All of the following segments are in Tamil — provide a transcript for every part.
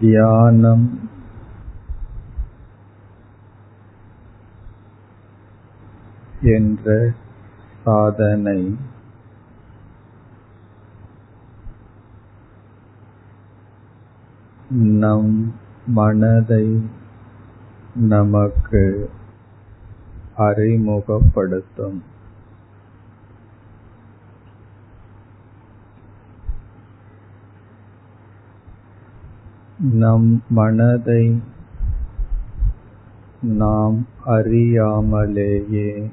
தியானம். என்ற சாதனை. நம் மனதை நமக்கு அறிமுகப்படுத்தும். நம் மனதை நாம் அறியாமலேயே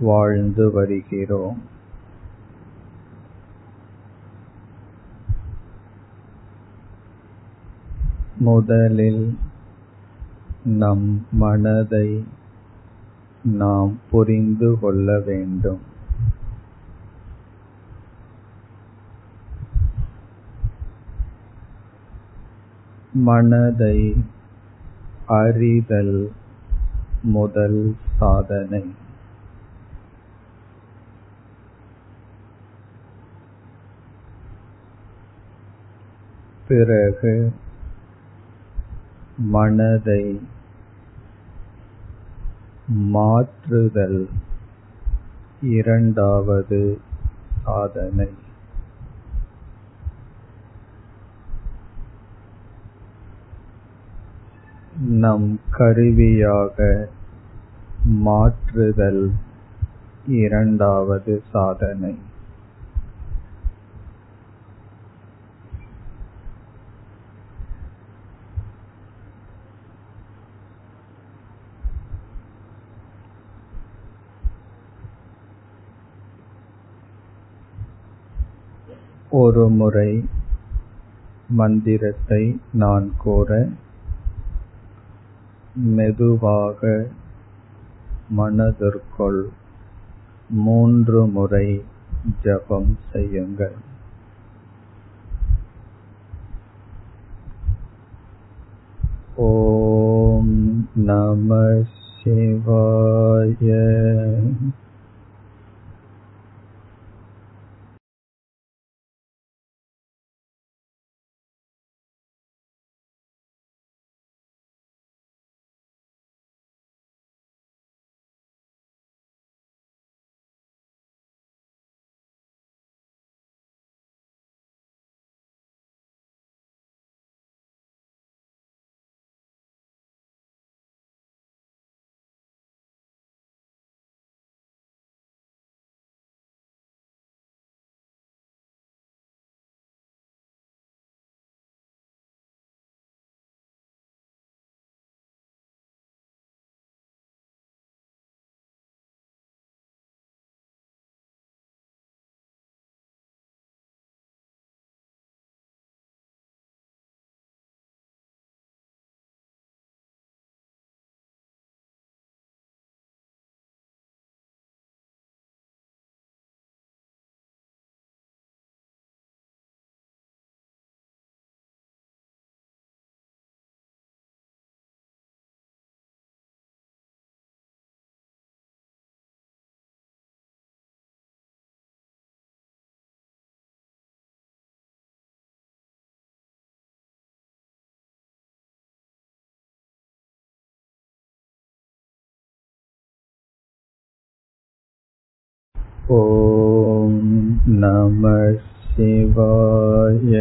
வாழ்ந்து வருகிறோம். முதலில் நம் மனதை நாம் புரிந்து கொள்ள வேண்டும். மனதை அறிதல் முதல் சாதனை. பிறகு மனதை மாற்றுதல் இரண்டாவது சாதனை. நம் கருவியாக மாற்றுதல் இரண்டாவது சாதனை. ஒரு முறை மந்திரத்தை நான் கூற மெதுவாக மனதிற்குள் மூன்று முறை ஜபம் செய்யுங்கள். ஓம் நம சிவாய ॐ नमः शिवाय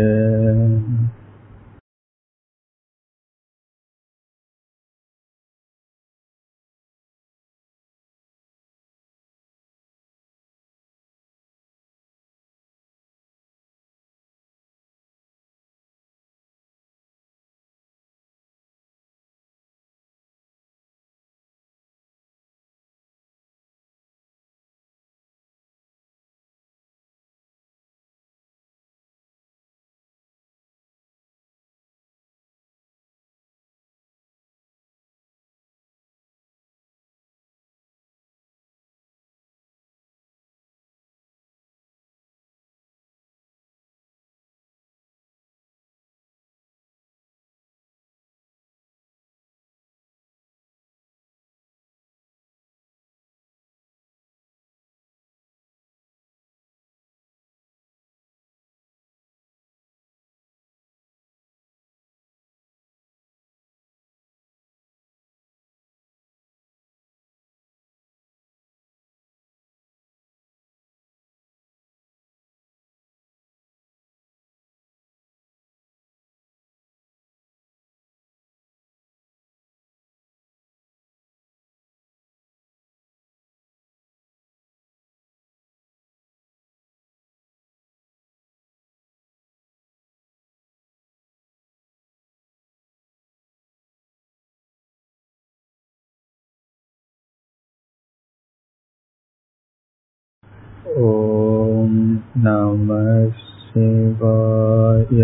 ॐ नमः शिवाय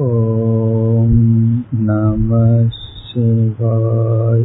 ॐ नमः शिवाय